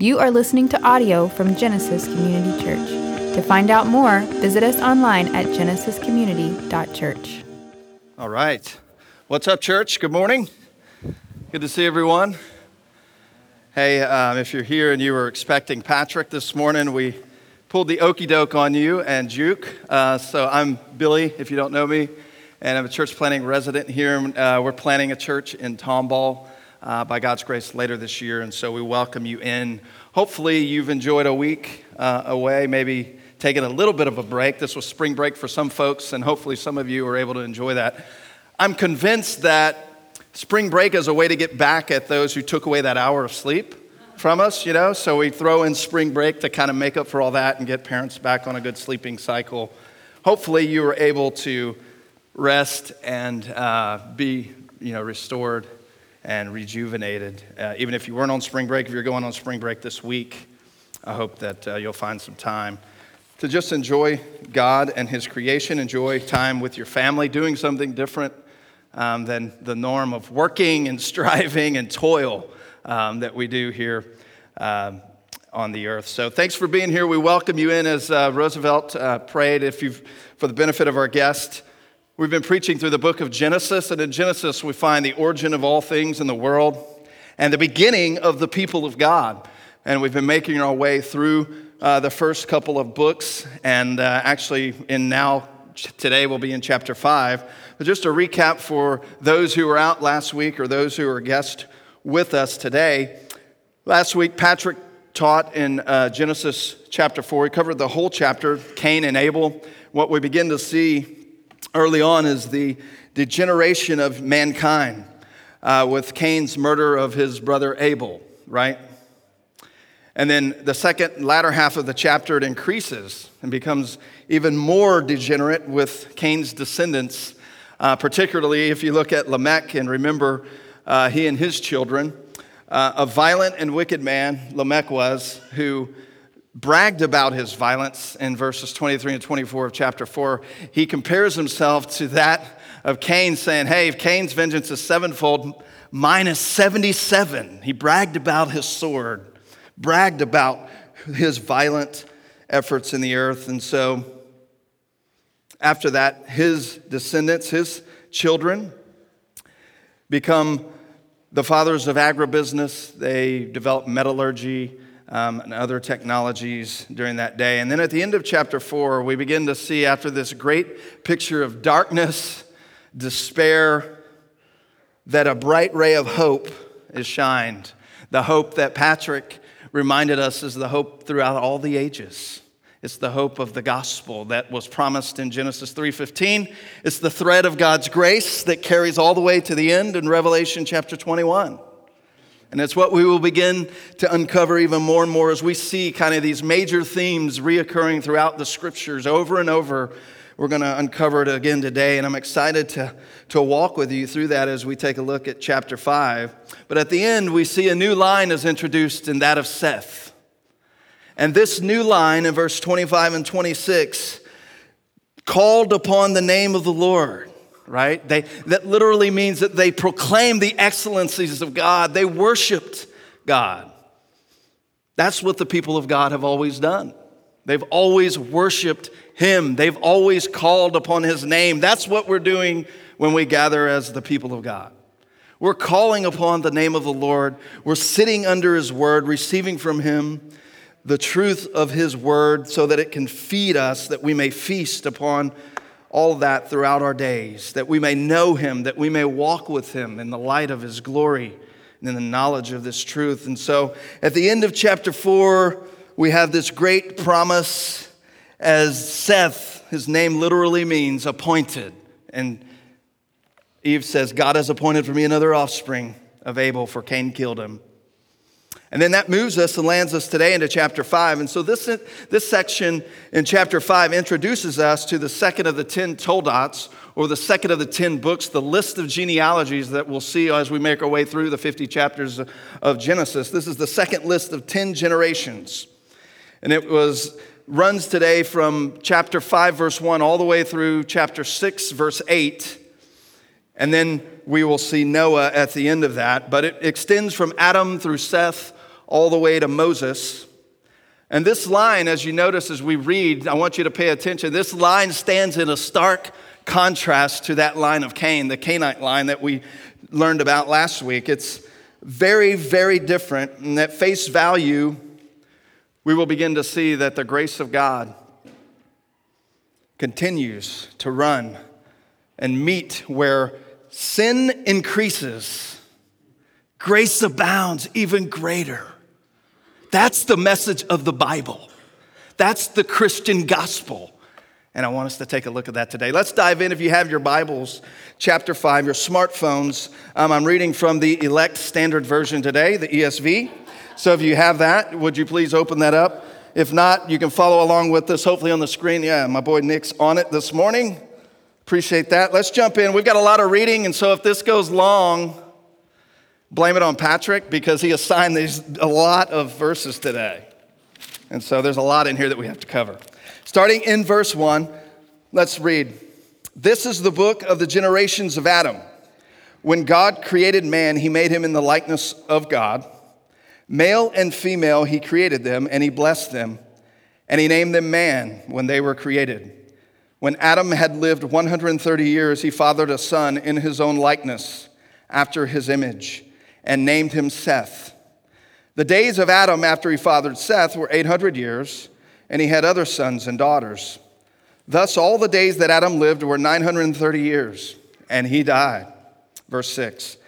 You are listening to audio from Genesis Community Church. To find out more, visit us online at genesiscommunity.church. All right. What's up, church? Good morning. Good to see everyone. Hey, um, if you're here and you were expecting Patrick this morning, we pulled the okey doke on you and Juke. Uh, so I'm Billy, if you don't know me, and I'm a church planning resident here. Uh, we're planning a church in Tomball uh, by God's grace later this year, and so we welcome you in. Hopefully, you've enjoyed a week uh, away, maybe taking a little bit of a break. This was spring break for some folks, and hopefully, some of you were able to enjoy that. I'm convinced that spring break is a way to get back at those who took away that hour of sleep from us, you know? So we throw in spring break to kind of make up for all that and get parents back on a good sleeping cycle. Hopefully, you were able to rest and uh, be, you know, restored and rejuvenated. Uh, even if you weren't on spring break, if you're going on spring break this week, I hope that uh, you'll find some time to just enjoy God and His creation, enjoy time with your family, doing something different um, than the norm of working and striving and toil um, that we do here um, on the earth. So thanks for being here. We welcome you in as uh, Roosevelt uh, prayed. If you've, for the benefit of our guest, we've been preaching through the book of Genesis, and in Genesis we find the origin of all things in the world and the beginning of the people of God. And we've been making our way through uh, the first couple of books, and uh, actually, in now today we'll be in chapter five. But just a recap for those who were out last week or those who are guests with us today. Last week, Patrick taught in uh, Genesis chapter four. He covered the whole chapter, Cain and Abel. What we begin to see early on is the degeneration of mankind uh, with Cain's murder of his brother Abel, right? And then the second, latter half of the chapter, it increases and becomes even more degenerate with Cain's descendants, uh, particularly if you look at Lamech and remember uh, he and his children. Uh, a violent and wicked man, Lamech was, who bragged about his violence in verses 23 and 24 of chapter 4. He compares himself to that of Cain, saying, Hey, if Cain's vengeance is sevenfold, mine is 77. He bragged about his sword bragged about his violent efforts in the earth. And so, after that, his descendants, his children, become the fathers of agribusiness. They develop metallurgy um, and other technologies during that day. And then at the end of chapter four, we begin to see, after this great picture of darkness, despair, that a bright ray of hope is shined. The hope that Patrick reminded us is the hope throughout all the ages. It's the hope of the gospel that was promised in Genesis 3:15. It's the thread of God's grace that carries all the way to the end in Revelation chapter 21. And it's what we will begin to uncover even more and more as we see kind of these major themes reoccurring throughout the scriptures over and over we're going to uncover it again today, and I'm excited to, to walk with you through that as we take a look at chapter 5. But at the end, we see a new line is introduced in that of Seth. And this new line in verse 25 and 26 called upon the name of the Lord, right? They, that literally means that they proclaimed the excellencies of God, they worshiped God. That's what the people of God have always done. They've always worshiped him. They've always called upon his name. That's what we're doing when we gather as the people of God. We're calling upon the name of the Lord. We're sitting under his word, receiving from him the truth of his word so that it can feed us, that we may feast upon all that throughout our days, that we may know him, that we may walk with him in the light of his glory and in the knowledge of this truth. And so at the end of chapter four, we have this great promise as Seth, his name literally means appointed. And Eve says, God has appointed for me another offspring of Abel, for Cain killed him. And then that moves us and lands us today into chapter 5. And so this, this section in chapter 5 introduces us to the second of the 10 Toledoths, or the second of the 10 books, the list of genealogies that we'll see as we make our way through the 50 chapters of Genesis. This is the second list of 10 generations. And it was runs today from chapter 5, verse 1, all the way through chapter 6, verse 8. And then we will see Noah at the end of that. But it extends from Adam through Seth all the way to Moses. And this line, as you notice as we read, I want you to pay attention. This line stands in a stark contrast to that line of Cain, the Cainite line that we learned about last week. It's very, very different. And at face value, we will begin to see that the grace of God continues to run and meet where sin increases, grace abounds even greater. That's the message of the Bible. That's the Christian gospel. And I want us to take a look at that today. Let's dive in. If you have your Bibles, chapter 5, your smartphones, um, I'm reading from the English Standard Version today, the ESV. So if you have that, would you please open that up? If not, you can follow along with us, hopefully on the screen. Yeah, my boy Nick's on it this morning. Appreciate that. Let's jump in. We've got a lot of reading, and so if this goes long, blame it on Patrick because he assigned these a lot of verses today. And so there's a lot in here that we have to cover. Starting in verse 1, let's read. This is the book of the generations of Adam. When God created man, he made him in the likeness of God. Male and female, he created them, and he blessed them. And he named them man when they were created. When Adam had lived 130 years, he fathered a son in his own likeness, after his image, and named him Seth. The days of Adam after he fathered Seth were 800 years, and he had other sons and daughters. Thus, all the days that Adam lived were 930 years, and he died. Verse 6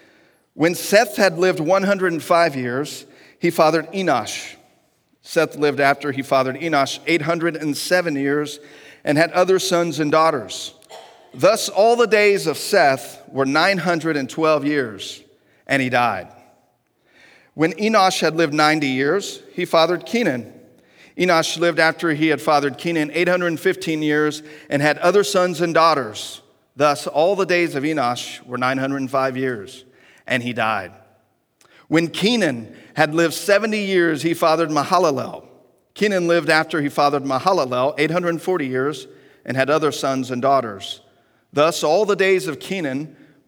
When Seth had lived 105 years, he fathered Enosh. Seth lived after he fathered Enosh 807 years and had other sons and daughters. Thus, all the days of Seth were 912 years, and he died. When Enosh had lived 90 years, he fathered Kenan. Enosh lived after he had fathered Kenan 815 years and had other sons and daughters. Thus, all the days of Enosh were 905 years, and he died. When Kenan had lived 70 years, he fathered Mahalalel. Kenan lived after he fathered Mahalalel 840 years and had other sons and daughters. Thus, all the days of Kenan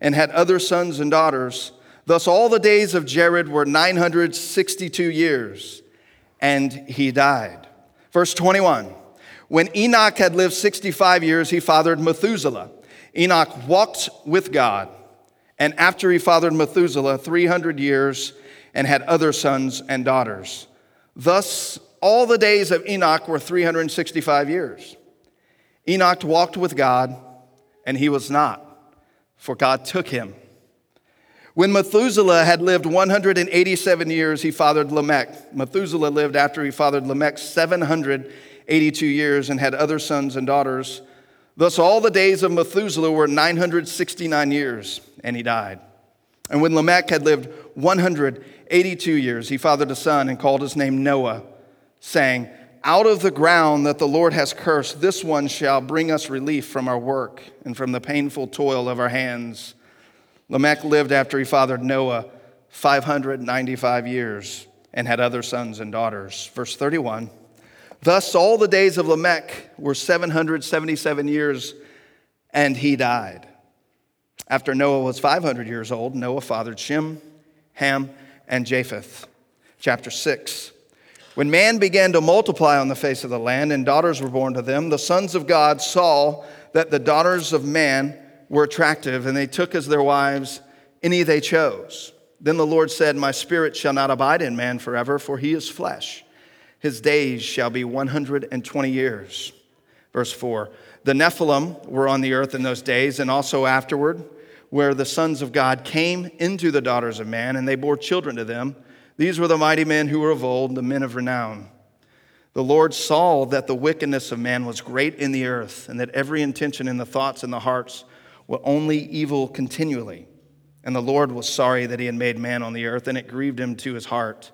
and had other sons and daughters. Thus, all the days of Jared were 962 years, and he died. Verse 21 When Enoch had lived 65 years, he fathered Methuselah. Enoch walked with God, and after he fathered Methuselah 300 years, and had other sons and daughters. Thus, all the days of Enoch were 365 years. Enoch walked with God, and he was not, for God took him. When Methuselah had lived 187 years, he fathered Lamech. Methuselah lived after he fathered Lamech 782 years and had other sons and daughters. Thus, all the days of Methuselah were 969 years, and he died. And when Lamech had lived 182 years, he fathered a son and called his name Noah, saying, Out of the ground that the Lord has cursed, this one shall bring us relief from our work and from the painful toil of our hands. Lamech lived after he fathered Noah 595 years and had other sons and daughters. Verse 31 Thus all the days of Lamech were 777 years, and he died. After Noah was 500 years old, Noah fathered Shem, Ham, and Japheth. Chapter 6. When man began to multiply on the face of the land and daughters were born to them, the sons of God saw that the daughters of man were attractive, and they took as their wives any they chose. Then the Lord said, My spirit shall not abide in man forever, for he is flesh. His days shall be 120 years. Verse 4 The Nephilim were on the earth in those days, and also afterward where the sons of God came into the daughters of man, and they bore children to them. These were the mighty men who were of old, the men of renown. The Lord saw that the wickedness of man was great in the earth, and that every intention in the thoughts and the hearts were only evil continually. And the Lord was sorry that he had made man on the earth, and it grieved him to his heart.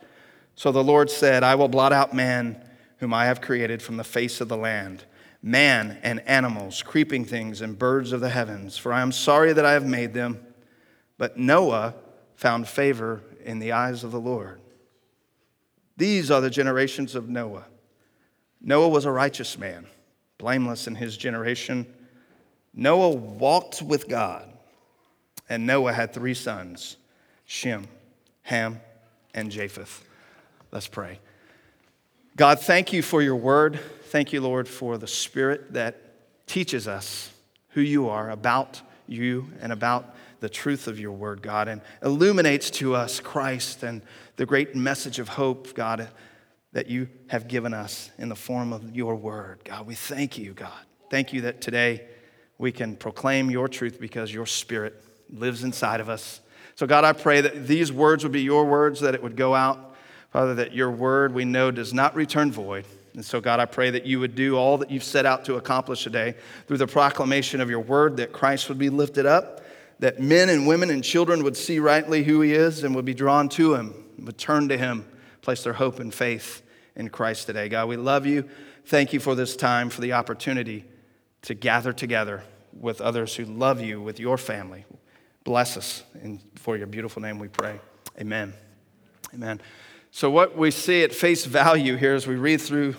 So the Lord said, I will blot out man whom I have created from the face of the land, man and animals, creeping things, and birds of the heavens, for I am sorry that I have made them. But Noah found favor in the eyes of the Lord. These are the generations of Noah. Noah was a righteous man, blameless in his generation. Noah walked with God, and Noah had three sons Shem, Ham, and Japheth. Let's pray. God, thank you for your word. Thank you, Lord, for the spirit that teaches us who you are, about you, and about the truth of your word, God, and illuminates to us Christ and the great message of hope, God, that you have given us in the form of your word. God, we thank you, God. Thank you that today we can proclaim your truth because your spirit lives inside of us. So, God, I pray that these words would be your words, that it would go out Father, that your word we know does not return void. And so, God, I pray that you would do all that you've set out to accomplish today through the proclamation of your word, that Christ would be lifted up, that men and women and children would see rightly who he is and would be drawn to him, would turn to him, place their hope and faith in Christ today. God, we love you. Thank you for this time, for the opportunity to gather together with others who love you, with your family. Bless us. And for your beautiful name we pray. Amen. Amen. So, what we see at face value here as we read through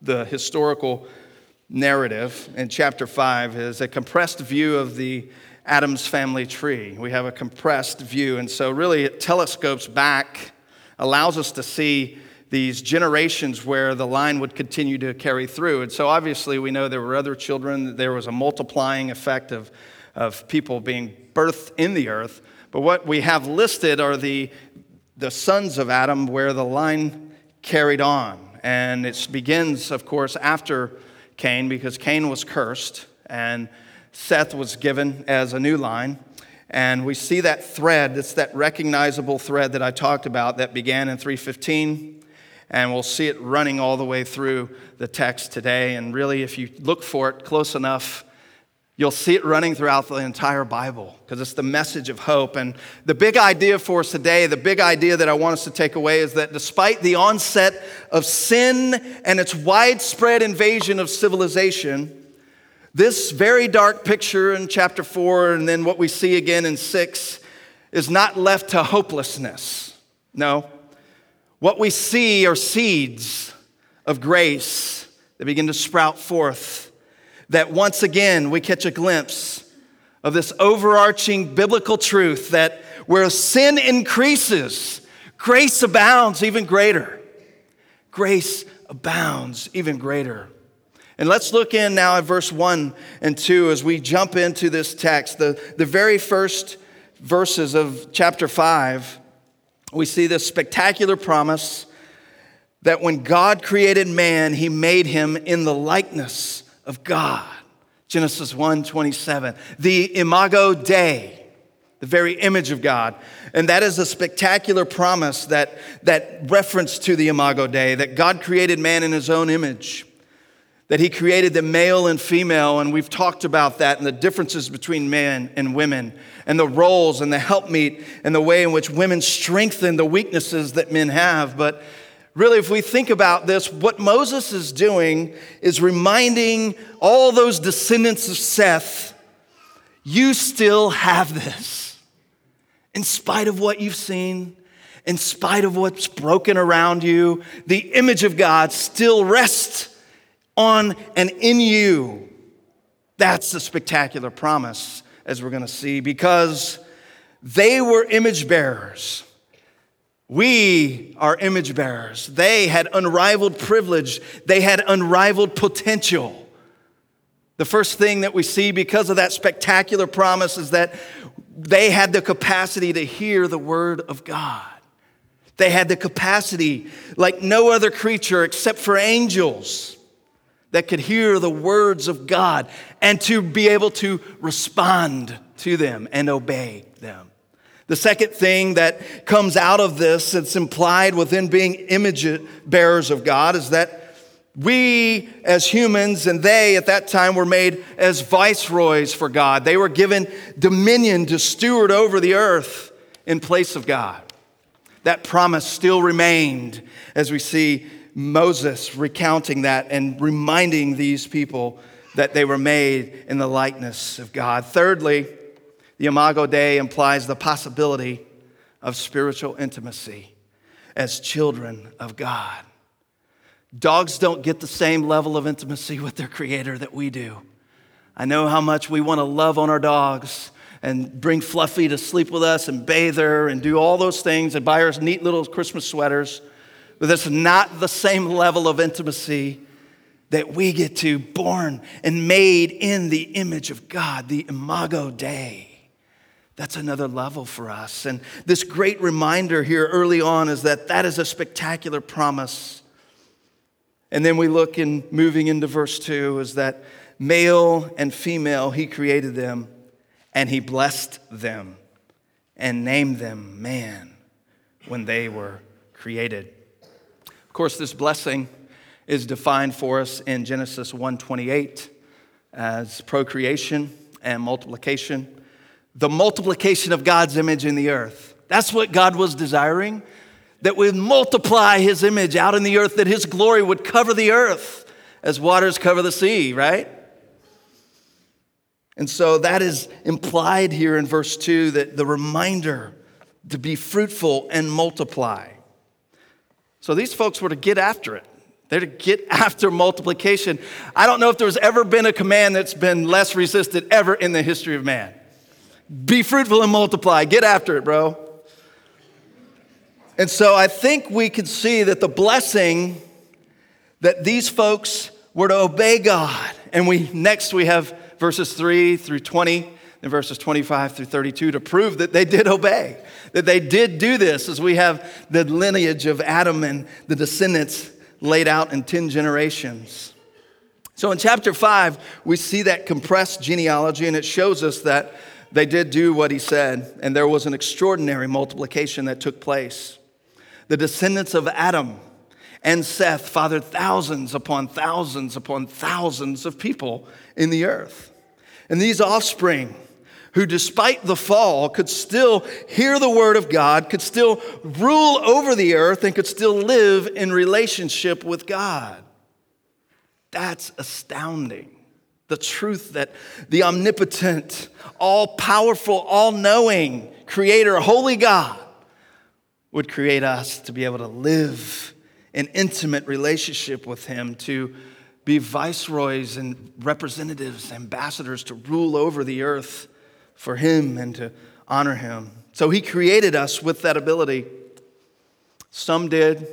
the historical narrative in chapter 5 is a compressed view of the Adam's family tree. We have a compressed view, and so really it telescopes back, allows us to see these generations where the line would continue to carry through. And so obviously we know there were other children, there was a multiplying effect of, of people being birthed in the earth. But what we have listed are the, the sons of Adam where the line carried on. And it begins, of course, after Cain because Cain was cursed and Seth was given as a new line. And we see that thread, it's that recognizable thread that I talked about that began in 315. And we'll see it running all the way through the text today. And really, if you look for it close enough, You'll see it running throughout the entire Bible because it's the message of hope. And the big idea for us today, the big idea that I want us to take away is that despite the onset of sin and its widespread invasion of civilization, this very dark picture in chapter four and then what we see again in six is not left to hopelessness. No. What we see are seeds of grace that begin to sprout forth that once again we catch a glimpse of this overarching biblical truth that where sin increases, grace abounds even greater. Grace abounds even greater. And let's look in now at verse 1 and 2 as we jump into this text. The, the very first verses of chapter 5, we see this spectacular promise that when God created man, he made him in the likeness of God. Genesis 1 27. The imago Dei, the very image of God. And that is a spectacular promise that, that reference to the imago Dei, that God created man in his own image, that he created the male and female. And we've talked about that and the differences between men and women, and the roles and the helpmeet, and the way in which women strengthen the weaknesses that men have. But really, if we think about this, what Moses is doing is reminding all those descendants of Seth, you still have this. In spite of what you've seen, in spite of what's broken around you, the image of God still rests on and in you. That's the spectacular promise, as we're going to see, because they were image bearers. We are image bearers. They had unrivaled privilege, they had unrivaled potential. The first thing that we see because of that spectacular promise is that they had the capacity to hear the word of God. They had the capacity, like no other creature except for angels, that could hear the words of God and to be able to respond to them and obey them. The second thing that comes out of this, that's implied within being image bearers of God, is that we as humans and they at that time were made as viceroys for God. They were given dominion to steward over the earth in place of God. That promise still remained as we see Moses recounting that and reminding these people that they were made in the likeness of God. Thirdly, the Imago Dei implies the possibility of spiritual intimacy as children of God. Dogs don't get the same level of intimacy with their creator that we do. I know how much we want to love on our dogs and bring Fluffy to sleep with us and bathe her and do all those things and buy her neat little Christmas sweaters. But that's not the same level of intimacy that we get to, born and made in the image of God, the Imago Dei. That's another level for us. And this great reminder here early on is that that is a spectacular promise. And then we look in moving into verse 2 is that male and female, he created them and he blessed them and named them man when they were created. Of course, this blessing is defined for us in Genesis 1:28 as procreation and multiplication. The multiplication of God's image in the earth. That's what God was desiring, that would multiply his image out in the earth, that his glory would cover the earth as waters cover the sea, right? And so that is implied here in verse 2 that the reminder to be fruitful and multiply. So these folks were to get after it. They're to get after multiplication. I don't know if there's ever been a command that's been less resisted ever in the history of man. Be fruitful and multiply. Get after it, bro. And so I think we can see that the blessing that these folks were to obey God. And we next we have verses 3 through 20 and verses 25 through 32 to prove that they did obey, that they did do this, as we have the lineage of Adam and the descendants laid out in 10 generations. So in chapter 5, we see that compressed genealogy, and it shows us that they did do what he said, and there was an extraordinary multiplication that took place. The descendants of Adam and Seth fathered thousands upon thousands upon thousands of people in the earth. And these offspring, who despite the fall could still hear the word of God, could still rule over the earth, and could still live in relationship with God. That's astounding. The truth that the omnipotent, all powerful, all knowing Creator, holy God, would create us to be able to live in intimate relationship with Him, to be viceroys and representatives, ambassadors to rule over the earth for Him and to honor Him. So He created us with that ability. Some did,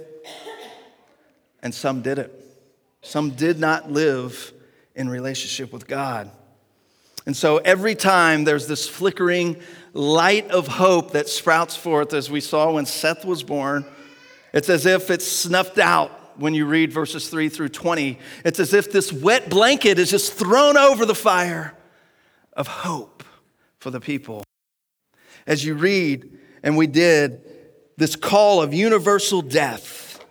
and some didn't. Some did not live in relationship with God. And so every time there's this flickering light of hope that sprouts forth, as we saw when Seth was born, it's as if it's snuffed out when you read verses 3 through 20. It's as if this wet blanket is just thrown over the fire of hope for the people. As you read, and we did, this call of universal death,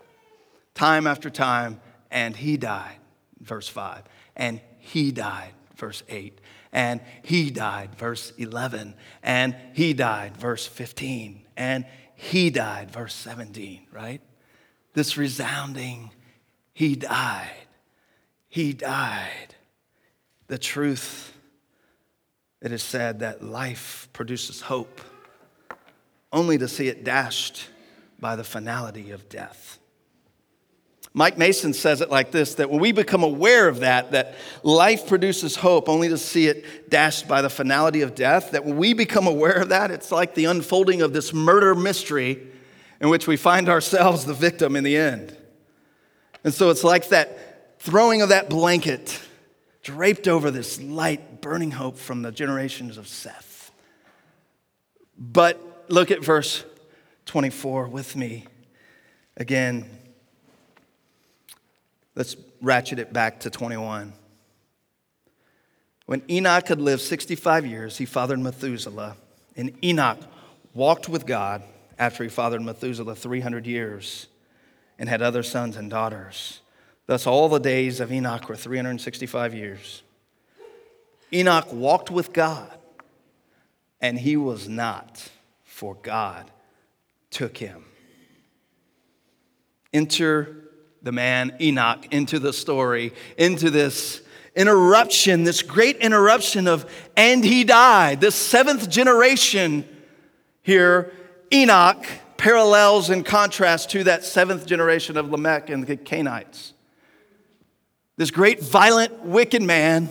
time after time, and he died, verse 5, and he died, verse 8, and he died, verse 11, and he died, verse 15, and he died, verse 17, right? this resounding, He died. He died. The truth, it is said that life produces hope, only to see it dashed by the finality of death. Mike Mason says it like this that when we become aware of that, that life produces hope only to see it dashed by the finality of death, that when we become aware of that, it's like the unfolding of this murder mystery in which we find ourselves the victim in the end. And so it's like that throwing of that blanket draped over this light, burning hope from the generations of Seth. But look at verse 24 with me again. Let's ratchet it back to 21. When Enoch had lived 65 years, he fathered Methuselah, and Enoch walked with God after he fathered Methuselah 300 years and had other sons and daughters. Thus, all the days of Enoch were 365 years. Enoch walked with God, and he was not, for God took him. enter the man Enoch into the story, into this interruption, this great interruption of, and he died. This seventh generation here, Enoch, parallels in contrast to that seventh generation of Lamech and the Cainites. This great, violent, wicked man,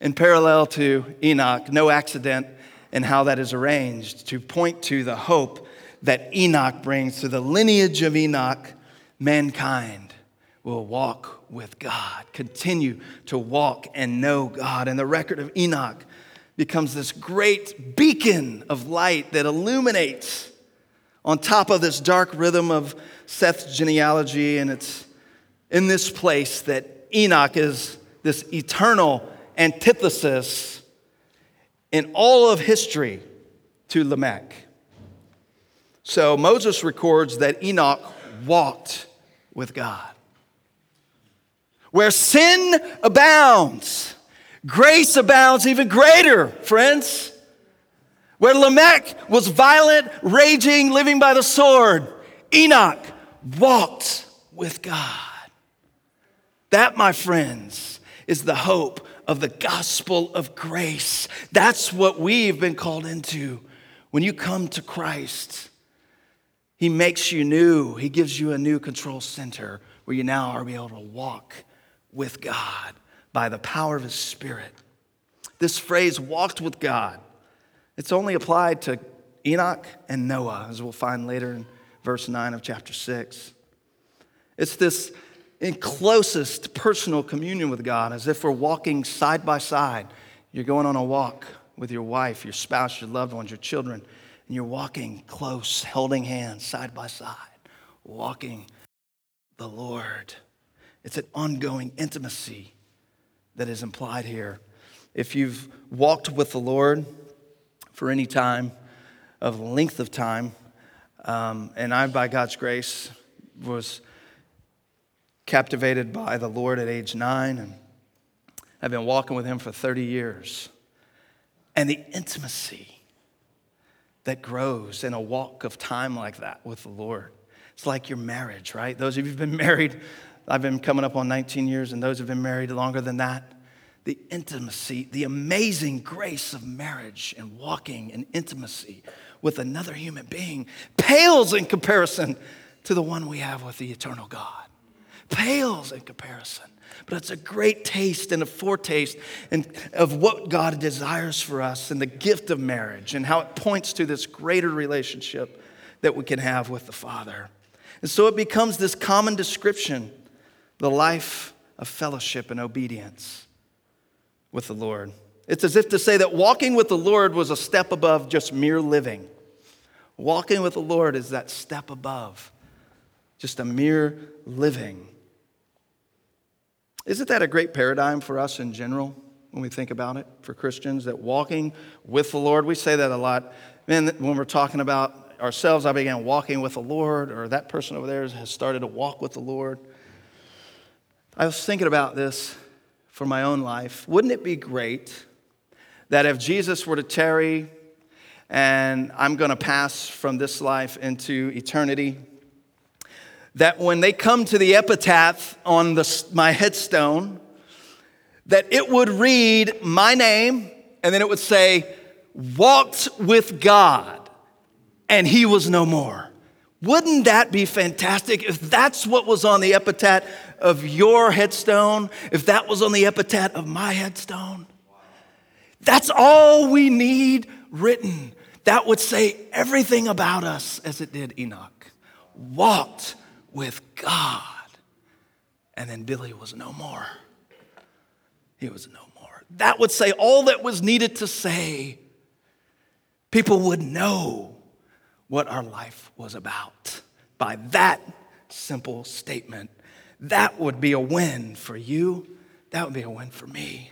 in parallel to Enoch, no accident in how that is arranged, to point to the hope that Enoch brings to the lineage of Enoch, mankind will walk with God, continue to walk and know God. And the record of Enoch becomes this great beacon of light that illuminates on top of this dark rhythm of Seth's genealogy. And it's in this place that Enoch is this eternal antithesis in all of history to Lamech. So Moses records that Enoch walked with God. Where sin abounds, grace abounds even greater, friends. Where Lamech was violent, raging, living by the sword, Enoch walked with God. That, my friends, is the hope of the gospel of grace. That's what we've been called into. When you come to Christ, He makes you new, He gives you a new control center where you now are able to walk with God by the power of His Spirit. This phrase, walked with God, it's only applied to Enoch and Noah, as we'll find later in verse 9 of chapter 6. It's this in closest personal communion with God, as if we're walking side by side. You're going on a walk with your wife, your spouse, your loved ones, your children, and you're walking close, holding hands side by side, walking the Lord. It's an ongoing intimacy that is implied here. If you've walked with the Lord for any time of length of time, um, and I, by God's grace, was captivated by the Lord at age nine, and I've been walking with Him for 30 years. And the intimacy that grows in a walk of time like that with the Lord. It's like your marriage, right? Those of you who've been married, I've been coming up on 19 years, and those who've been married longer than that, the intimacy, the amazing grace of marriage and walking in intimacy with another human being pales in comparison to the one we have with the eternal God pales in comparison. But it's a great taste and a foretaste of what God desires for us and the gift of marriage and how it points to this greater relationship that we can have with the Father. And so it becomes this common description the life of fellowship and obedience with the Lord. It's as if to say that walking with the Lord was a step above just mere living. Walking with the Lord is that step above, just a mere living. Isn't that a great paradigm for us in general when we think about it for Christians? That walking with the Lord, we say that a lot. Man, when we're talking about ourselves, I began walking with the Lord, or that person over there has started to walk with the Lord. I was thinking about this for my own life. Wouldn't it be great that if Jesus were to tarry and I'm going to pass from this life into eternity, that when they come to the epitaph on the, my headstone, that it would read my name and then it would say, walked with God and he was no more. Wouldn't that be fantastic if that's what was on the epitaph of your headstone, if that was on the epitaph of my headstone? That's all we need written. That would say everything about us as it did Enoch. Walked with God. And then Billy was no more. He was no more. That would say all that was needed to say. People would know what our life was about by that simple statement. That would be a win for you. That would be a win for me.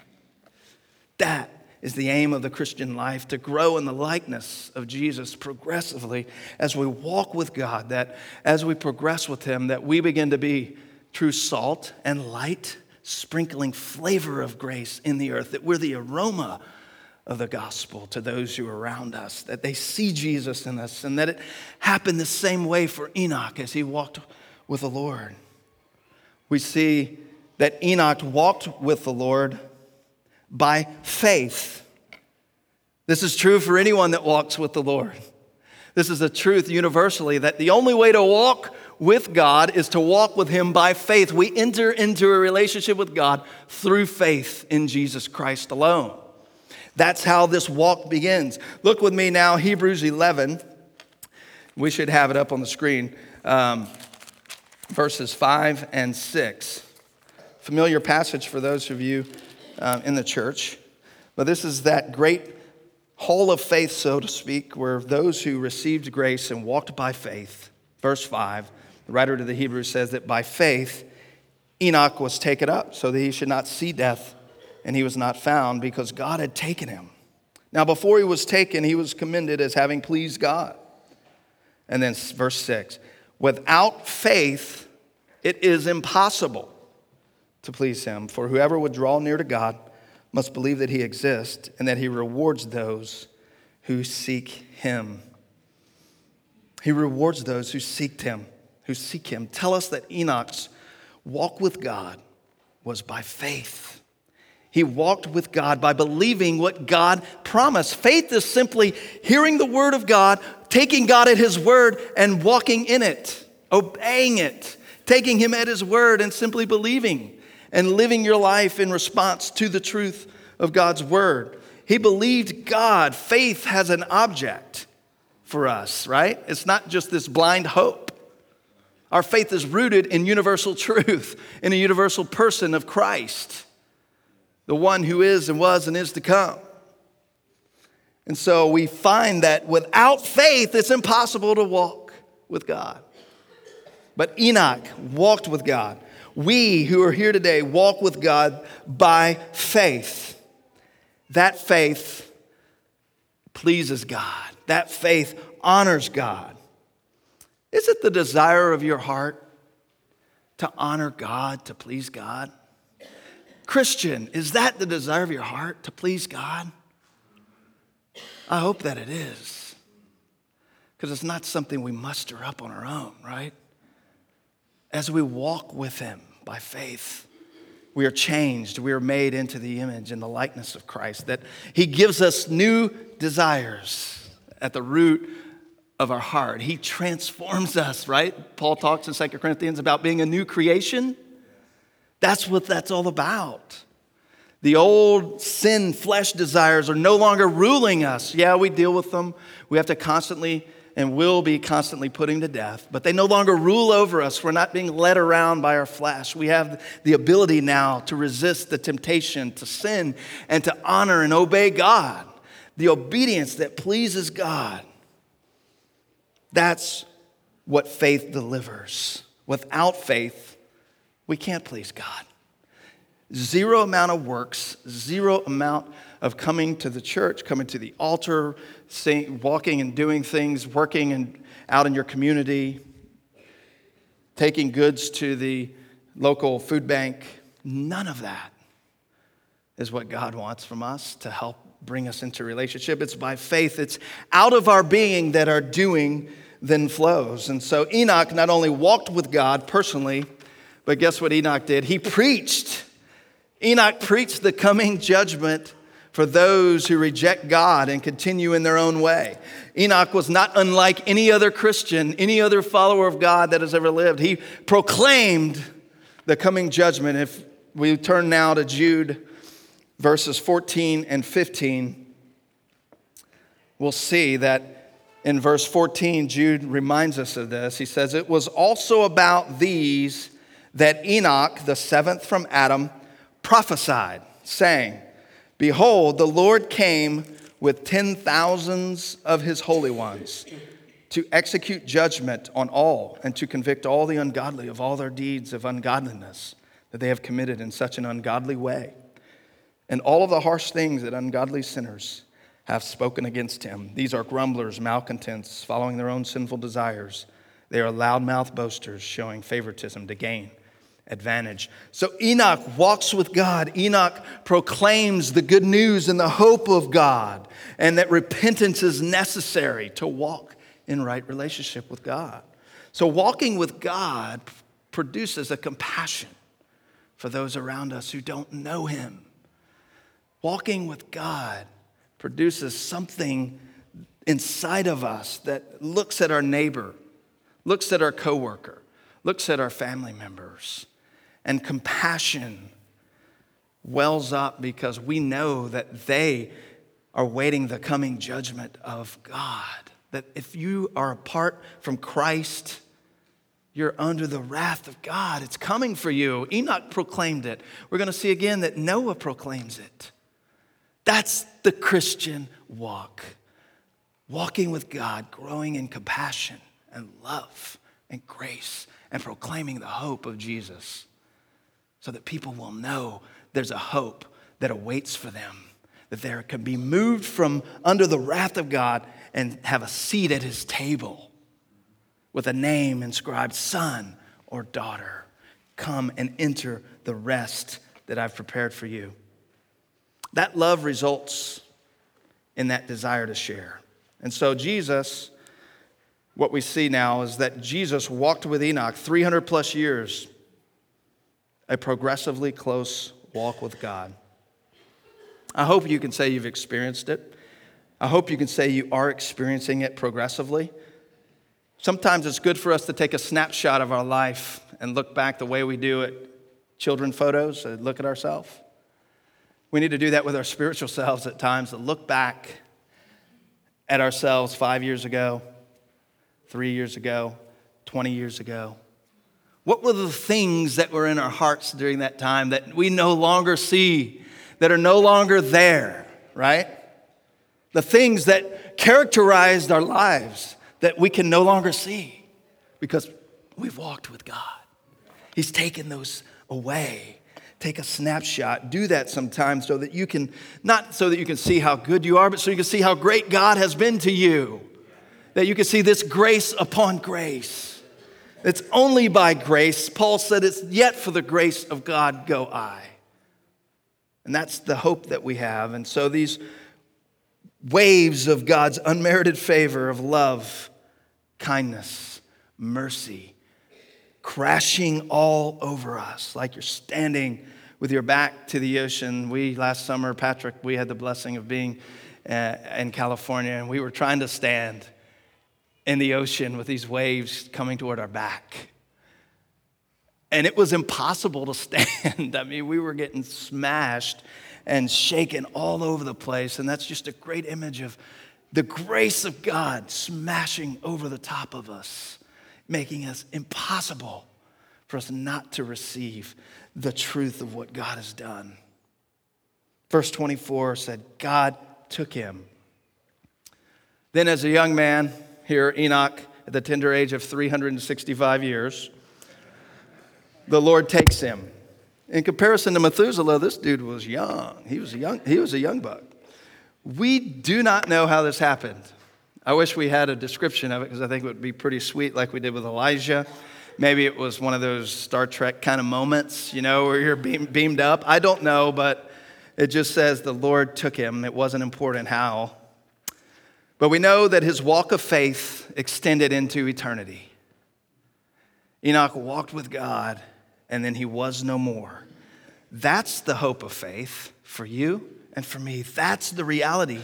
That is the aim of the Christian life to grow in the likeness of Jesus progressively as we walk with God, that as we progress with Him, that we begin to be true salt and light, sprinkling flavor of grace in the earth, that we're the aroma of the gospel to those who are around us, that they see Jesus in us, and that it happened the same way for Enoch as he walked with the Lord. We see that Enoch walked with the Lord by faith. This is true for anyone that walks with the Lord. This is a truth universally that the only way to walk with God is to walk with Him by faith. We enter into a relationship with God through faith in Jesus Christ alone. That's how this walk begins. Look with me now, Hebrews 11. We should have it up on the screen. Um, verses 5 and 6. Familiar passage for those of you uh, in the church. But this is that great hall of faith, so to speak, where those who received grace and walked by faith, verse 5, the writer to the Hebrews says that by faith, Enoch was taken up so that he should not see death, and he was not found because God had taken him. Now, before he was taken, he was commended as having pleased God. And then verse 6 without faith, it is impossible to please him, for whoever would draw near to God must believe that he exists and that he rewards those who seek him. He rewards those who seek him, who seek him. Tell us that Enoch's walk with God was by faith. He walked with God by believing what God promised. Faith is simply hearing the word of God, taking God at his word, and walking in it, obeying it, taking him at his word, and simply believing and living your life in response to the truth of God's word. He believed God. Faith has an object for us, right? It's not just this blind hope. Our faith is rooted in universal truth, in a universal person of Christ, the one who is and was and is to come. And so we find that without faith, it's impossible to walk with God. But Enoch walked with God we who are here today walk with God by faith. That faith pleases God, that faith honors God. Is it the desire of your heart to honor God, to please God? Christian, is that the desire of your heart to please God? I hope that it is. Because it's not something we muster up on our own, right? As we walk with Him, by faith. We are changed. We are made into the image and the likeness of Christ. That He gives us new desires at the root of our heart. He transforms us, right? Paul talks in Second Corinthians about being a new creation. That's what that's all about. The old sin flesh desires are no longer ruling us. Yeah, we deal with them. We have to constantly and will be constantly putting to death, but they no longer rule over us. We're not being led around by our flesh. We have the ability now to resist the temptation to sin and to honor and obey God. The obedience that pleases God. That's what faith delivers. Without faith, we can't please God. Zero amount of works, zero amount of coming to the church, coming to the altar, sing, walking and doing things, working and out in your community, taking goods to the local food bank. None of that is what God wants from us to help bring us into relationship. It's by faith, it's out of our being that our doing then flows. And so Enoch not only walked with God personally, but guess what Enoch did? He preached Enoch preached the coming judgment for those who reject God and continue in their own way. Enoch was not unlike any other Christian, any other follower of God that has ever lived. He proclaimed the coming judgment. If we turn now to Jude verses 14 and 15, we'll see that in verse 14, Jude reminds us of this. He says, It was also about these that Enoch, the seventh from Adam, prophesied, saying, Behold, the Lord came with ten thousands of his holy ones to execute judgment on all and to convict all the ungodly of all their deeds of ungodliness that they have committed in such an ungodly way, and all of the harsh things that ungodly sinners have spoken against him. These are grumblers, malcontents, following their own sinful desires. They are loudmouth boasters, showing favoritism to gain advantage. So Enoch walks with God. Enoch proclaims the good news and the hope of God, and that repentance is necessary to walk in right relationship with God. So, walking with God produces a compassion for those around us who don't know Him. Walking with God produces something inside of us that looks at our neighbor, looks at our coworker, looks at our family members, and compassion wells up because we know that they are waiting the coming judgment of God. That if you are apart from Christ, you're under the wrath of God. It's coming for you. Enoch proclaimed it. We're going to see again that Noah proclaims it. That's the Christian walk. Walking with God, growing in compassion and love and grace, and proclaiming the hope of Jesus so that people will know there's a hope that awaits for them, that they can be moved from under the wrath of God and have a seat at his table with a name inscribed son or daughter. Come and enter the rest that I've prepared for you. That love results in that desire to share. And so, Jesus, what we see now is that Jesus walked with Enoch 300 plus years, a progressively close walk with God. I hope you can say you've experienced it. I hope you can say you are experiencing it progressively. Sometimes it's good for us to take a snapshot of our life and look back the way we do at children photos look at ourselves. We need to do that with our spiritual selves at times, to look back at ourselves five years ago, three years ago, 20 years ago. What were the things that were in our hearts during that time that we no longer see, that are no longer there, right? The things that characterized our lives that we can no longer see because we've walked with God. He's taken those away take a snapshot. Do that sometimes so that you can, not so that you can see how good you are, but so you can see how great God has been to you. That you can see this grace upon grace. It's only by grace. Paul said, It's yet for the grace of God go I. And that's the hope that we have. And so these waves of God's unmerited favor of love, kindness, mercy, crashing all over us, like you're standing with your back to the ocean. We, last summer, Patrick, we had the blessing of being uh, in California, and we were trying to stand in the ocean with these waves coming toward our back. And it was impossible to stand. I mean, we were getting smashed and shaken all over the place. And that's just a great image of the grace of God smashing over the top of us making it impossible for us not to receive the truth of what God has done. Verse 24 said, God took him. Then, as a young man, here, Enoch, at the tender age of 365 years, the Lord takes him. In comparison to Methuselah, this dude was young. He was a young, he was a young buck. We do not know how this happened. I wish we had a description of it because I think it would be pretty sweet, like we did with Elijah. Maybe it was one of those Star Trek kind of moments, you know, where you're beam, beamed up. I don't know, but it just says the Lord took him. It wasn't important how. But we know that his walk of faith extended into eternity. Enoch walked with God, and then he was no more. That's the hope of faith for you and for me. That's the reality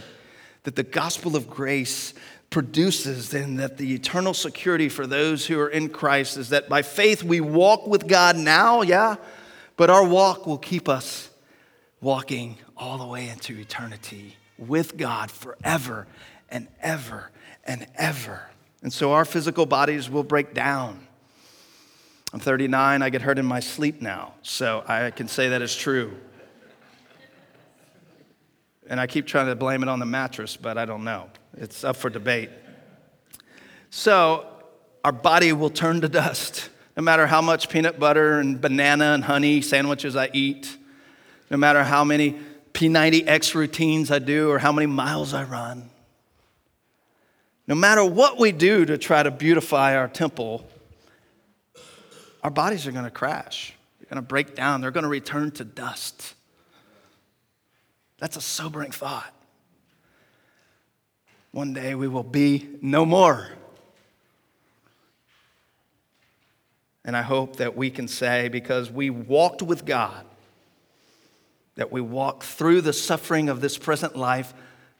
that the gospel of grace produces and that the eternal security for those who are in Christ is that by faith we walk with God now, yeah, but our walk will keep us walking all the way into eternity with God forever and ever and ever. And so our physical bodies will break down. I'm 39, I get hurt in my sleep now, so I can say that is true. And I keep trying to blame it on the mattress, but I don't know. It's up for debate. So, our body will turn to dust, no matter how much peanut butter and banana and honey sandwiches I eat, no matter how many P90X routines I do or how many miles I run. No matter what we do to try to beautify our temple, our bodies are going to crash. They're going to break down. They're going to return to dust. That's a sobering thought. One day we will be no more. And I hope that we can say, because we walked with God, that we walk through the suffering of this present life,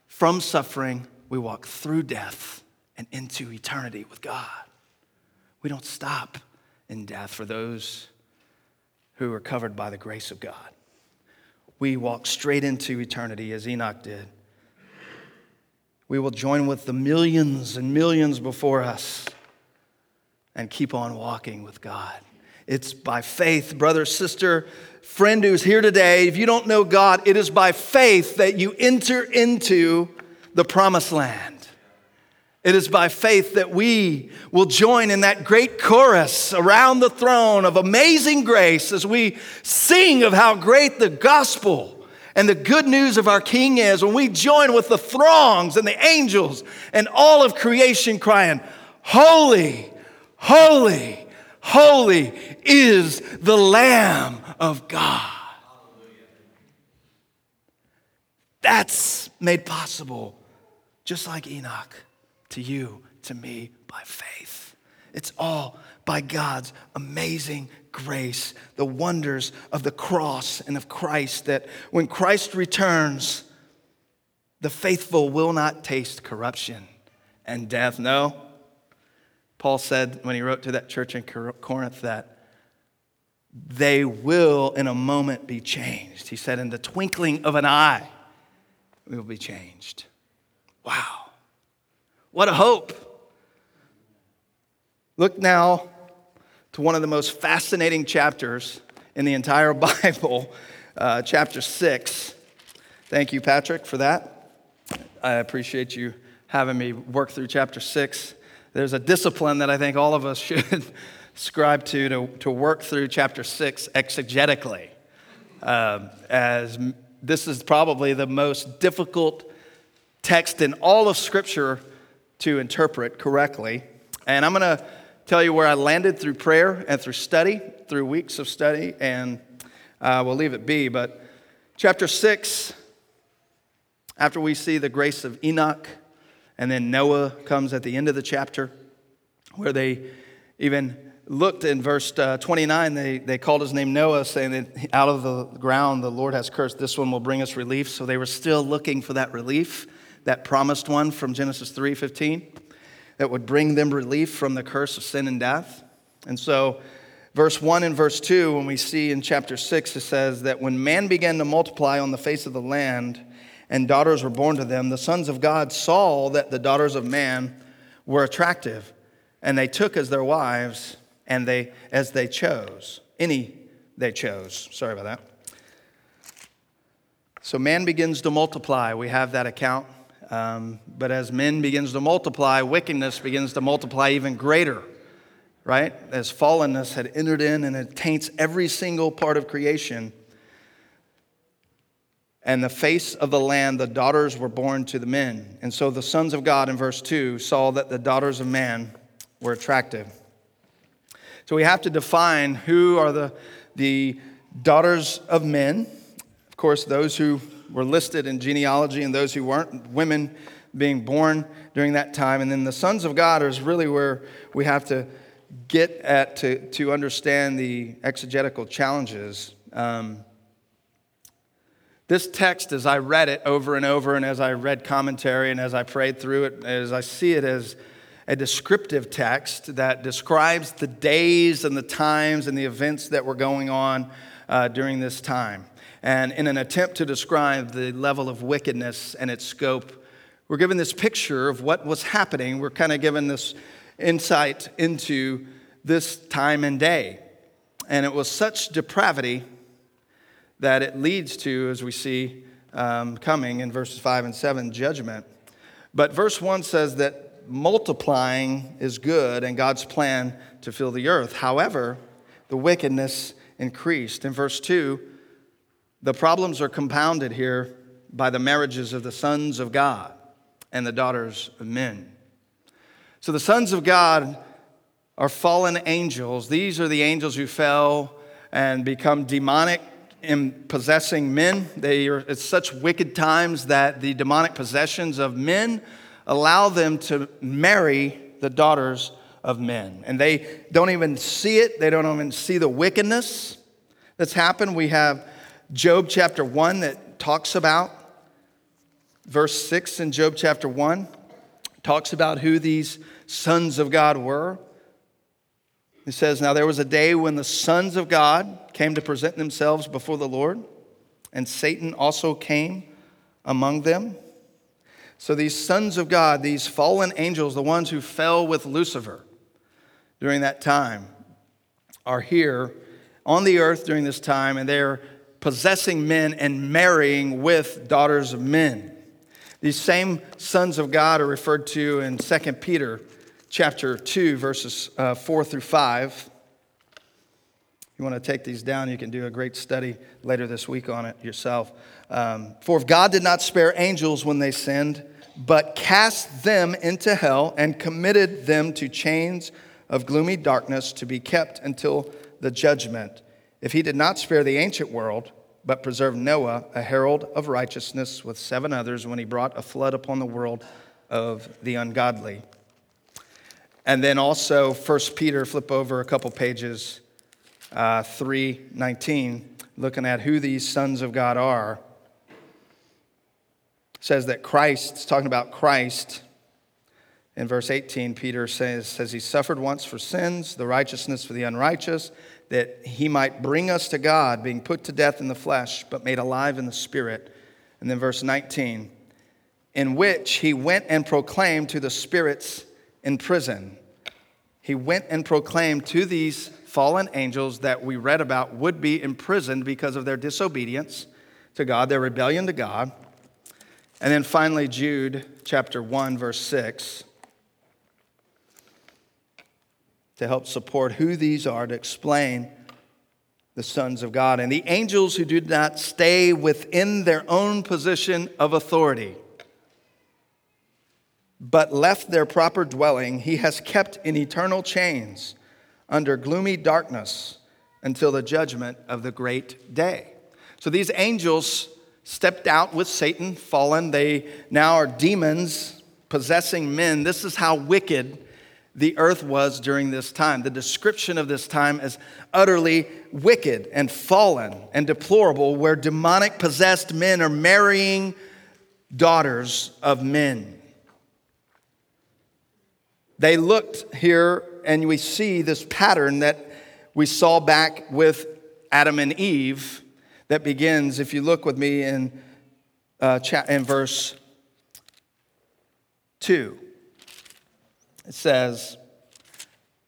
from suffering, we walk through death and into eternity with God. We don't stop in death for those who are covered by the grace of God. We walk straight into eternity as Enoch did. We will join with the millions and millions before us and keep on walking with God. It's by faith, brother, sister, friend who's here today. If you don't know God, it is by faith that you enter into the promised land. It is by faith that we will join in that great chorus around the throne of amazing grace as we sing of how great the gospel and the good news of our King is. When we join with the throngs and the angels and all of creation crying, Holy, holy, holy is the Lamb of God. That's made possible just like Enoch to you, to me, by faith. It's all by God's amazing grace, the wonders of the cross and of Christ, that when Christ returns, the faithful will not taste corruption and death. No. Paul said when he wrote to that church in Corinth that they will in a moment be changed. He said, in the twinkling of an eye, we will be changed. Wow. What a hope. Look now to one of the most fascinating chapters in the entire Bible, uh, chapter 6. Thank you, Patrick, for that. I appreciate you having me work through chapter 6. There's a discipline that I think all of us should ascribe to, to, to work through chapter 6 exegetically, um, as this is probably the most difficult text in all of Scripture to interpret correctly. And I'm going to tell you where I landed through prayer and through study, through weeks of study, and uh, we'll leave it be. But chapter 6, after we see the grace of Enoch, and then Noah comes at the end of the chapter, where they even looked in verse uh, 29, they, they called his name Noah, saying that out of the ground the Lord has cursed, this one will bring us relief. So they were still looking for that relief that promised one from Genesis 3:15 that would bring them relief from the curse of sin and death. And so verse 1 and verse 2 when we see in chapter 6 it says that when man began to multiply on the face of the land and daughters were born to them the sons of God saw that the daughters of man were attractive and they took as their wives and they as they chose any they chose. Sorry about that. So man begins to multiply. We have that account um, but as men begins to multiply, wickedness begins to multiply even greater, right? As fallenness had entered in and it taints every single part of creation. And the face of the land, the daughters were born to the men. And so the sons of God in verse 2 saw that the daughters of man were attractive. So we have to define who are the, the daughters of men. Of course, those who were listed in genealogy and those who weren't, women being born during that time. And then the sons of God is really where we have to get at to, to understand the exegetical challenges. Um, this text, as I read it over and over, and as I read commentary and as I prayed through it, as I see it as a descriptive text that describes the days and the times and the events that were going on uh, during this time. And in an attempt to describe the level of wickedness and its scope, we're given this picture of what was happening. We're kind of given this insight into this time and day. And it was such depravity that it leads to, as we see um, coming in verses 5 and 7, judgment. But verse 1 says that multiplying is good and God's plan to fill the earth. However, the wickedness increased. In verse 2, the problems are compounded here by the marriages of the sons of God and the daughters of men. So the sons of God are fallen angels. These are the angels who fell and become demonic in possessing men. They are at such wicked times that the demonic possessions of men allow them to marry the daughters of men. And they don't even see it, they don't even see the wickedness that's happened. We have Job chapter 1 that talks about, verse 6 in Job chapter 1, talks about who these sons of God were. He says, Now there was a day when the sons of God came to present themselves before the Lord, and Satan also came among them. So these sons of God, these fallen angels, the ones who fell with Lucifer during that time, are here on the earth during this time, and they're possessing men and marrying with daughters of men. These same sons of God are referred to in 2 Peter chapter 2, verses uh, 4 through 5. If you want to take these down, you can do a great study later this week on it yourself. Um, For if God did not spare angels when they sinned, but cast them into hell and committed them to chains of gloomy darkness to be kept until the judgment. If he did not spare the ancient world, but preserved Noah, a herald of righteousness, with seven others, when he brought a flood upon the world of the ungodly. And then also 1 Peter, flip over a couple pages, uh, 319, looking at who these sons of God are. Says that Christ, it's talking about Christ. In verse 18, Peter says, says he suffered once for sins, the righteousness for the unrighteous, that he might bring us to God, being put to death in the flesh, but made alive in the spirit. And then verse 19, in which he went and proclaimed to the spirits in prison. He went and proclaimed to these fallen angels that we read about would be imprisoned because of their disobedience to God, their rebellion to God. And then finally, Jude chapter 1, verse 6, to help support who these are, to explain the sons of God. And the angels who do not stay within their own position of authority but left their proper dwelling, he has kept in eternal chains under gloomy darkness until the judgment of the great day. So these angels stepped out with Satan, fallen. They now are demons possessing men. This is how wicked the earth was during this time. The description of this time is utterly wicked and fallen and deplorable, where demonic possessed men are marrying daughters of men. They looked here, and we see this pattern that we saw back with Adam and Eve that begins, if you look with me in, uh, in verse 2. It says,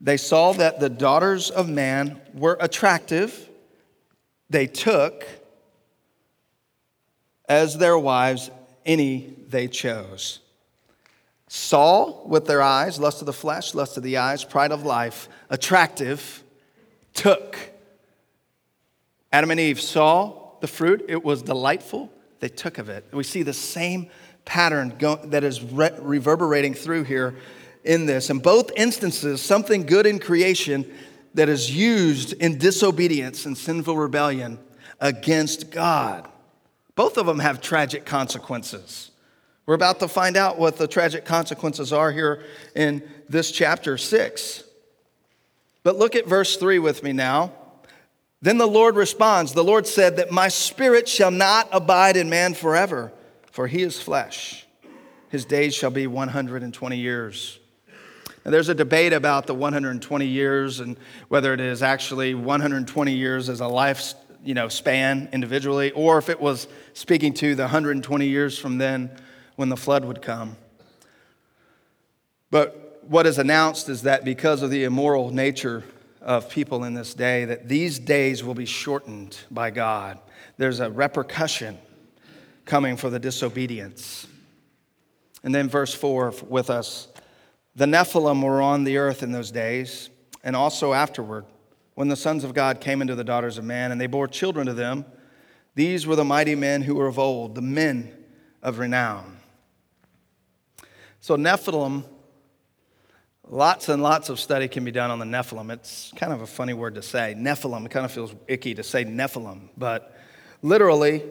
They saw that the daughters of man were attractive. They took as their wives any they chose saw with their eyes, lust of the flesh, lust of the eyes, pride of life, attractive, took. Adam and Eve saw the fruit, it was delightful, they took of it. We see the same pattern go, that is re- reverberating through here in this. In both instances, something good in creation that is used in disobedience and sinful rebellion against God. Both of them have tragic consequences. We're about to find out what the tragic consequences are here in this chapter 6. But look at verse 3 with me now. Then the Lord responds The Lord said, That my spirit shall not abide in man forever, for he is flesh. His days shall be 120 years. Now, there's a debate about the 120 years and whether it is actually 120 years as a life you know, span individually, or if it was speaking to the 120 years from then when the flood would come. But what is announced is that because of the immoral nature of people in this day, that these days will be shortened by God. There's a repercussion coming for the disobedience. And then, verse 4 with us the Nephilim were on the earth in those days, and also afterward, when the sons of God came into the daughters of man, and they bore children to them. These were the mighty men who were of old, the men of renown. So, Nephilim, lots and lots of study can be done on the Nephilim. It's kind of a funny word to say. Nephilim, it kind of feels icky to say Nephilim, but literally,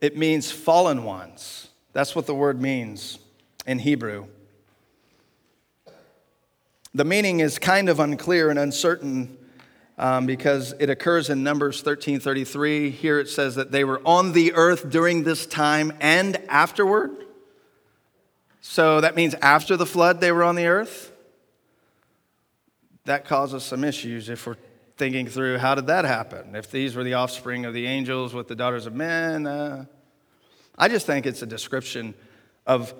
it means fallen ones. That's what the word means in Hebrew. The meaning is kind of unclear and uncertain um, because it occurs in Numbers 13:33. Here it says that they were on the earth during this time and afterward. So that means after the flood they were on the earth. That causes some issues if we're thinking through how did that happen? If these were the offspring of the angels with the daughters of men, uh, I just think it's a description of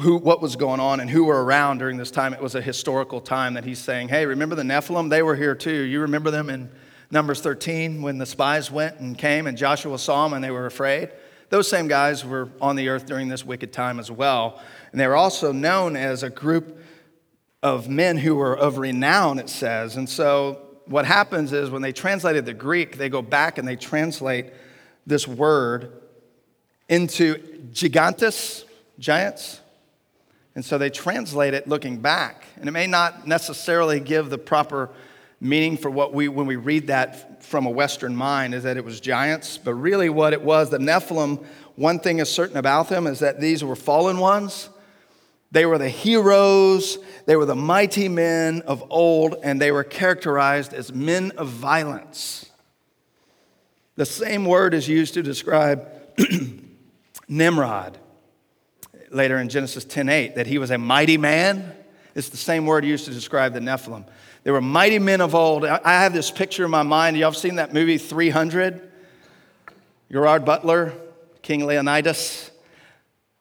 who, what was going on and who were around during this time. It was a historical time that he's saying, hey, remember the Nephilim? They were here too. You remember them in Numbers 13 when the spies went and came and Joshua saw them and they were afraid? Those same guys were on the earth during this wicked time as well. And they were also known as a group of men who were of renown, it says. And so what happens is when they translated the Greek, they go back and they translate this word into gigantes, giants. And so they translate it looking back. And it may not necessarily give the proper meaning for what we, when we read that from a Western mind, is that it was giants. But really, what it was, the Nephilim, one thing is certain about them is that these were fallen ones. They were the heroes, they were the mighty men of old, and they were characterized as men of violence. The same word is used to describe Nimrod later in Genesis 10:8 that he was a mighty man. It's the same word used to describe the Nephilim. They were mighty men of old. I have this picture in my mind. Y'all seen that movie 300? Gerard Butler, King Leonidas.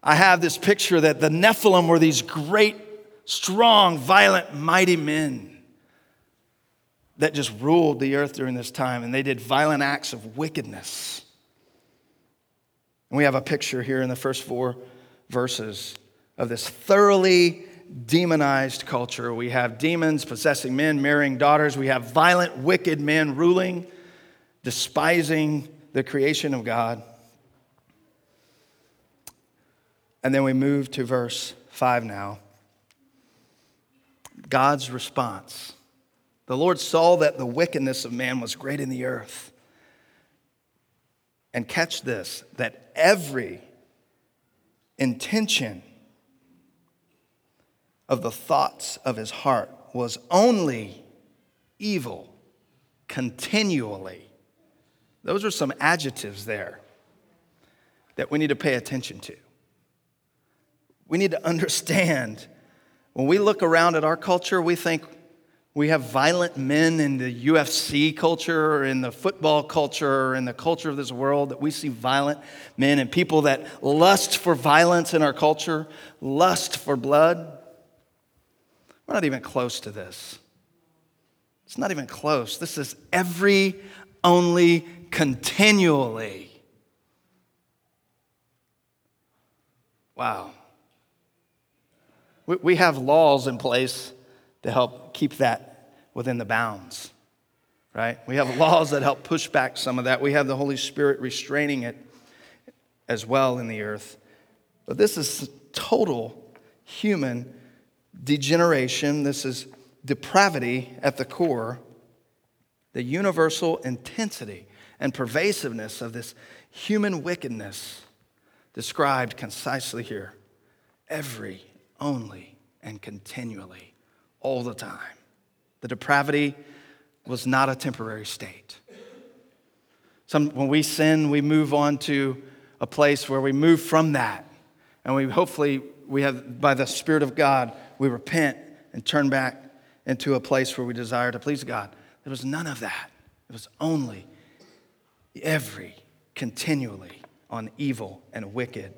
I have this picture that the Nephilim were these great, strong, violent, mighty men that just ruled the earth during this time, and they did violent acts of wickedness. And we have a picture here in the first four verses of this thoroughly demonized culture. We have demons possessing men, marrying daughters. We have violent, wicked men ruling, despising the creation of God. And then we move to verse 5 now. God's response. The Lord saw that the wickedness of man was great in the earth. And catch this that every intention of the thoughts of his heart was only evil continually. Those are some adjectives there that we need to pay attention to. We need to understand when we look around at our culture, we think we have violent men in the UFC culture or in the football culture or in the culture of this world that we see violent men and people that lust for violence in our culture, lust for blood. We're not even close to this. It's not even close. This is every, only, continually. Wow. We have laws in place to help keep that within the bounds, right? We have laws that help push back some of that. We have the Holy Spirit restraining it as well in the earth. But this is total human degeneration. This is depravity at the core, the universal intensity and pervasiveness of this human wickedness described concisely here. Every, only, and continually all the time. The depravity was not a temporary state. Some, when we sin, we move on to a place where we move from that. And we hopefully, we have, by the Spirit of God, we repent and turn back into a place where we desire to please God. There was none of that. It was only every, continually on evil and wicked.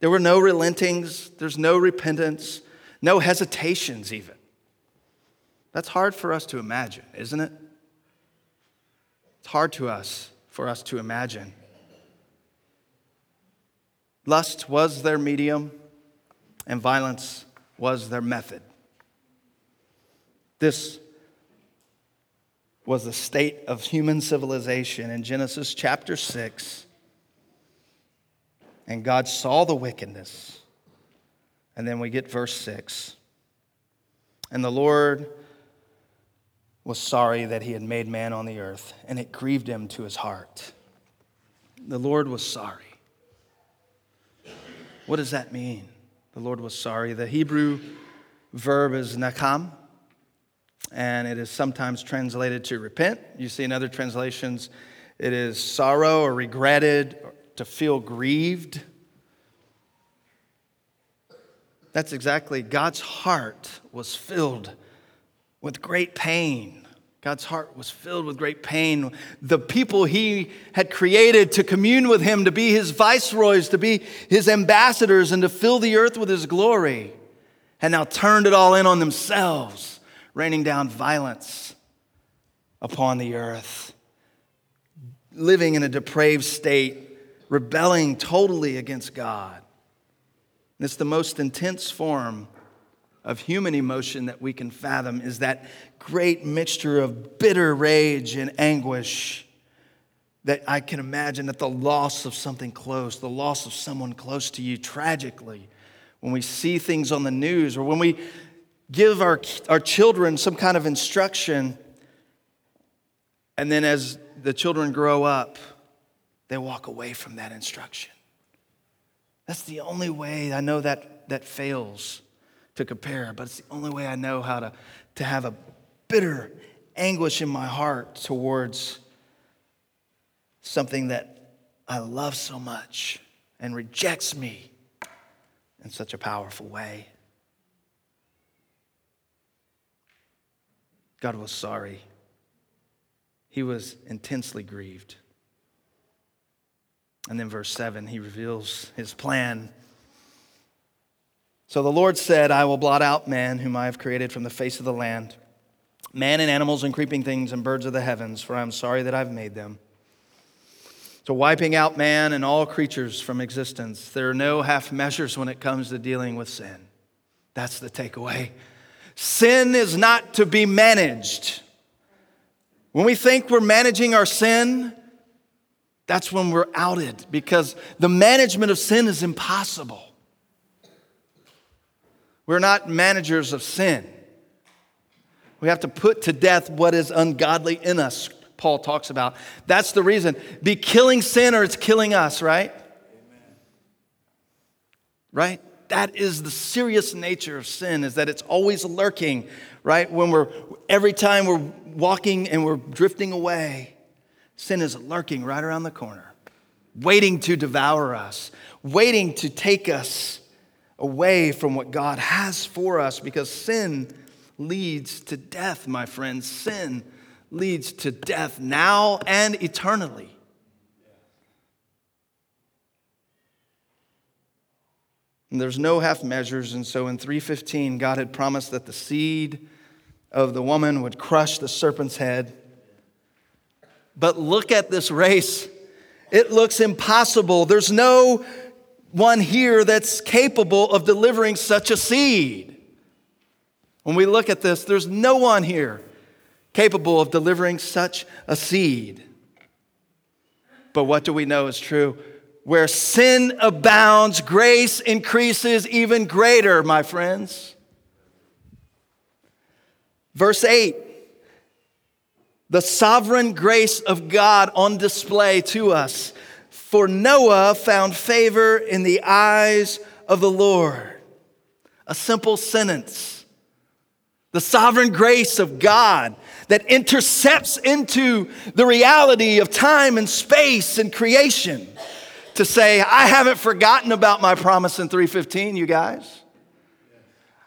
There were no relentings, there's no repentance, no hesitations, even. That's hard for us to imagine, isn't it? It's hard to us for us to imagine. Lust was their medium, and violence was their method. This was the state of human civilization in Genesis chapter 6. And God saw the wickedness. And then we get verse 6. And the Lord was sorry that he had made man on the earth, and it grieved him to his heart. The Lord was sorry. What does that mean? The Lord was sorry. The Hebrew verb is nacham, and it is sometimes translated to repent. You see in other translations, it is sorrow or regretted, or to feel grieved. That's exactly God's heart was filled with great pain. God's heart was filled with great pain. The people he had created to commune with him, to be his viceroys, to be his ambassadors, and to fill the earth with his glory, had now turned it all in on themselves, raining down violence upon the earth, living in a depraved state, rebelling totally against God. And It's the most intense form of human emotion that we can fathom is that great mixture of bitter rage and anguish that I can imagine at the loss of something close, the loss of someone close to you tragically. When we see things on the news or when we give our, our children some kind of instruction, and then as the children grow up, they walk away from that instruction. That's the only way I know that that fails to compare, but it's the only way I know how to, to have a bitter anguish in my heart towards something that I love so much and rejects me in such a powerful way. God was sorry. He was intensely grieved. And then, verse 7, he reveals his plan so the Lord said, I will blot out man, whom I have created from the face of the land, man and animals and creeping things and birds of the heavens, for I am sorry that I've made them. So, wiping out man and all creatures from existence, there are no half measures when it comes to dealing with sin. That's the takeaway. Sin is not to be managed. When we think we're managing our sin, that's when we're outed because the management of sin is impossible. We're not managers of sin. We have to put to death what is ungodly in us, Paul talks about. That's the reason. Be killing sin or it's killing us, right? Amen. Right? That is the serious nature of sin, is that it's always lurking, right? When we're, every time we're walking and we're drifting away, sin is lurking right around the corner, waiting to devour us, waiting to take us away from what God has for us because sin leads to death, my friends. Sin leads to death now and eternally. And there's no half measures, and so in 315, God had promised that the seed of the woman would crush the serpent's head. But look at this race. It looks impossible. There's no one here that's capable of delivering such a seed. When we look at this, there's no one here capable of delivering such a seed. But what do we know is true? Where sin abounds, grace increases even greater, my friends. Verse 8 the sovereign grace of God on display to us for Noah found favor in the eyes of the Lord. A simple sentence. The sovereign grace of God that intercepts into the reality of time and space and creation to say, I haven't forgotten about my promise in 315, you guys.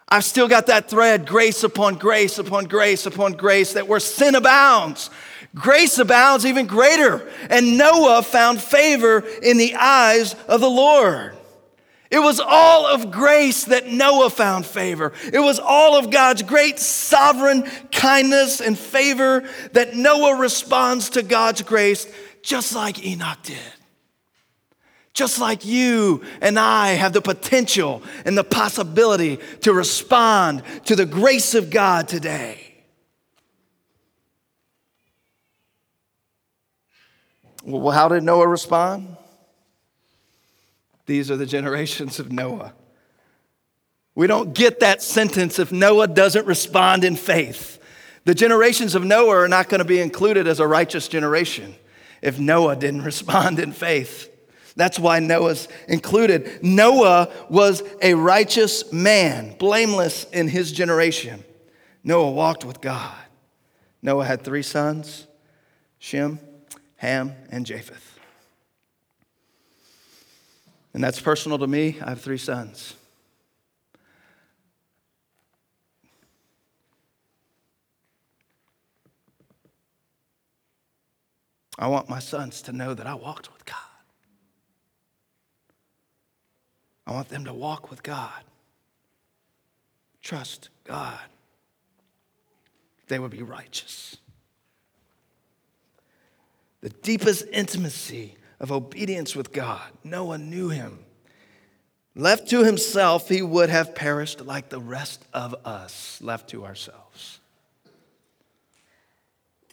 I've still got that thread, grace upon grace upon grace upon grace, that where sin abounds, grace abounds even greater. And Noah found favor in the eyes of the Lord. It was all of grace that Noah found favor. It was all of God's great sovereign kindness and favor that Noah responds to God's grace just like Enoch did. Just like you and I have the potential and the possibility to respond to the grace of God today. Well, how did Noah respond? These are the generations of Noah. We don't get that sentence if Noah doesn't respond in faith. The generations of Noah are not going to be included as a righteous generation if Noah didn't respond in faith. That's why Noah's included. Noah was a righteous man, blameless in his generation. Noah walked with God. Noah had three sons Shem, Ham, and Japheth. And that's personal to me. I have three sons. I want my sons to know that I walked with God. I want them to walk with God, trust God. They would be righteous. The deepest intimacy of obedience with God. Noah knew him. Left to himself, he would have perished like the rest of us, left to ourselves.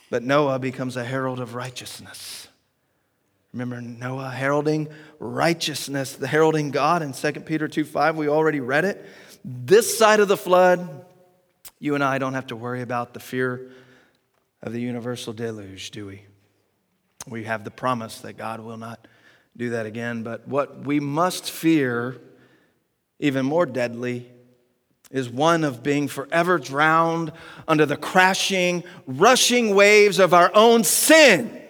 But Noah becomes a herald of righteousness. Remember Noah heralding righteousness, the heralding God in 2 Peter 2 5. We already read it. This side of the flood, you and I don't have to worry about the fear of the universal deluge, do we? We have the promise that God will not do that again. But what we must fear, even more deadly, is one of being forever drowned under the crashing, rushing waves of our own sin.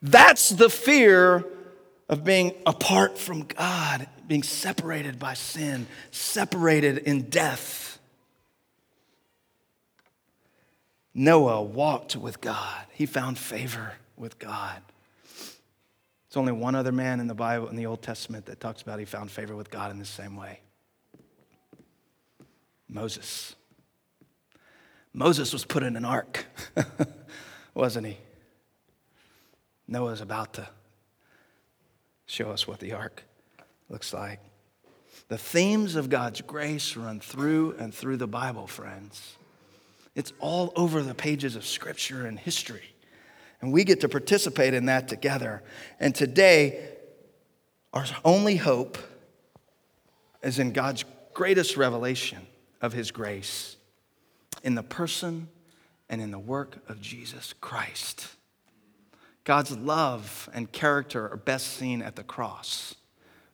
That's the fear of being apart from God, being separated by sin, separated in death. Noah walked with God, he found favor with God. There's only one other man in the Bible, in the Old Testament, that talks about he found favor with God in the same way Moses. Moses was put in an ark, wasn't he? Noah's about to show us what the ark looks like. The themes of God's grace run through and through the Bible, friends. It's all over the pages of scripture and history. And we get to participate in that together. And today, our only hope is in God's greatest revelation of his grace in the person and in the work of Jesus Christ. God's love and character are best seen at the cross.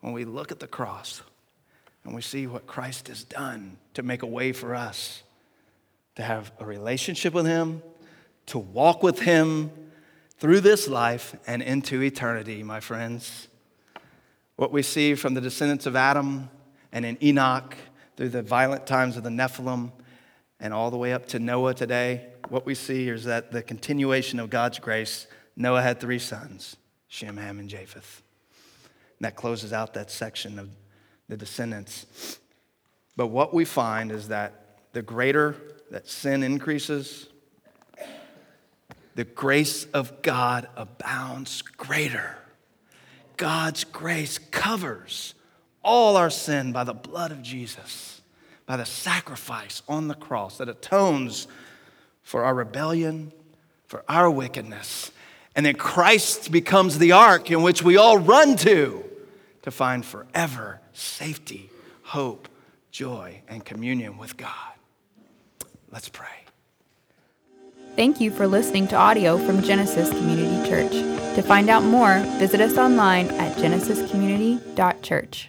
When we look at the cross and we see what Christ has done to make a way for us to have a relationship with Him, to walk with Him through this life and into eternity, my friends. What we see from the descendants of Adam and in Enoch through the violent times of the Nephilim and all the way up to Noah today, what we see is that the continuation of God's grace Noah had three sons Shem, Ham, and Japheth. And that closes out that section of the descendants. But what we find is that the greater that sin increases, the grace of God abounds greater. God's grace covers all our sin by the blood of Jesus, by the sacrifice on the cross that atones for our rebellion, for our wickedness, and then Christ becomes the ark in which we all run to to find forever safety, hope, joy, and communion with God. Let's pray. Thank you for listening to audio from Genesis Community Church. To find out more, visit us online at genesiscommunity.church.